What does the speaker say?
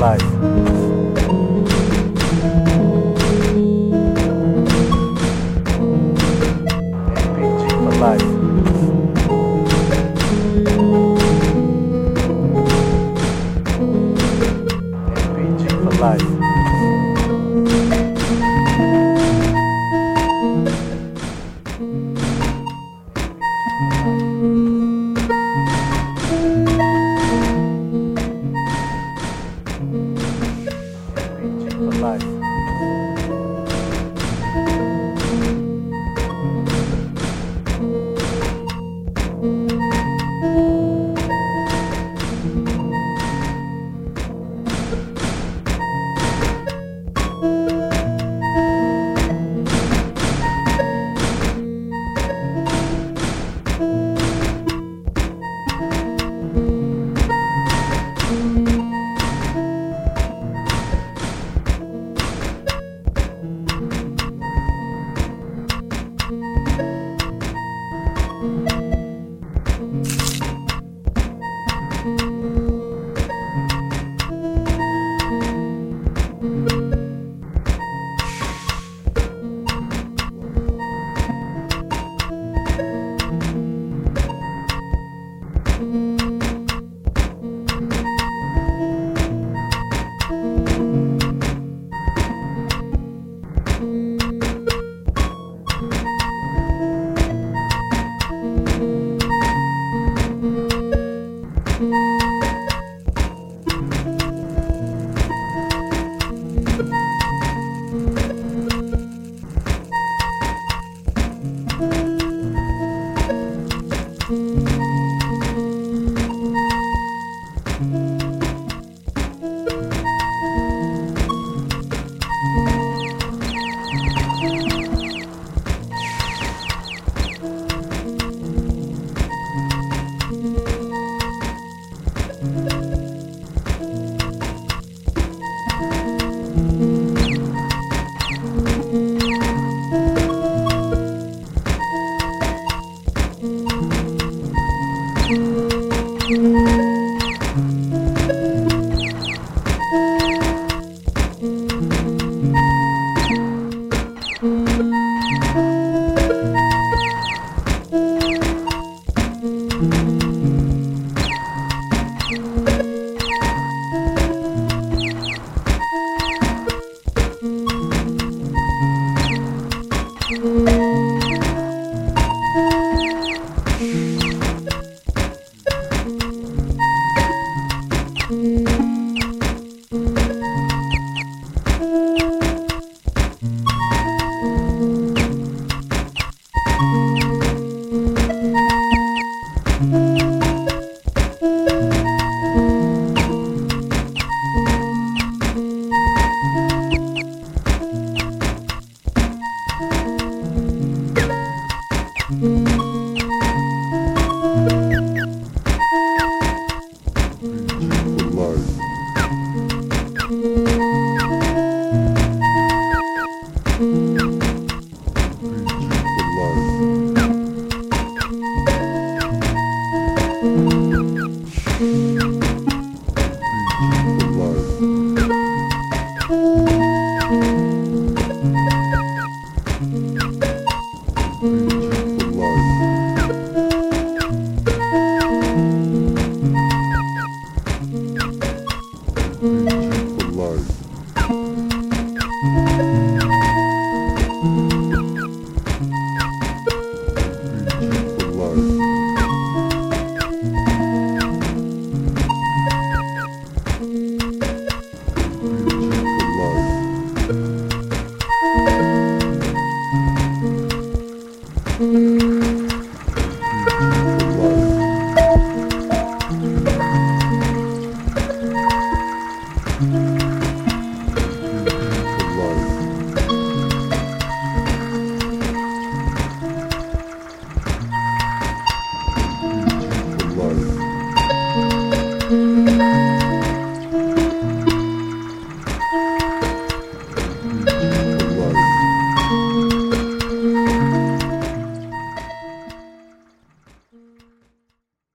life.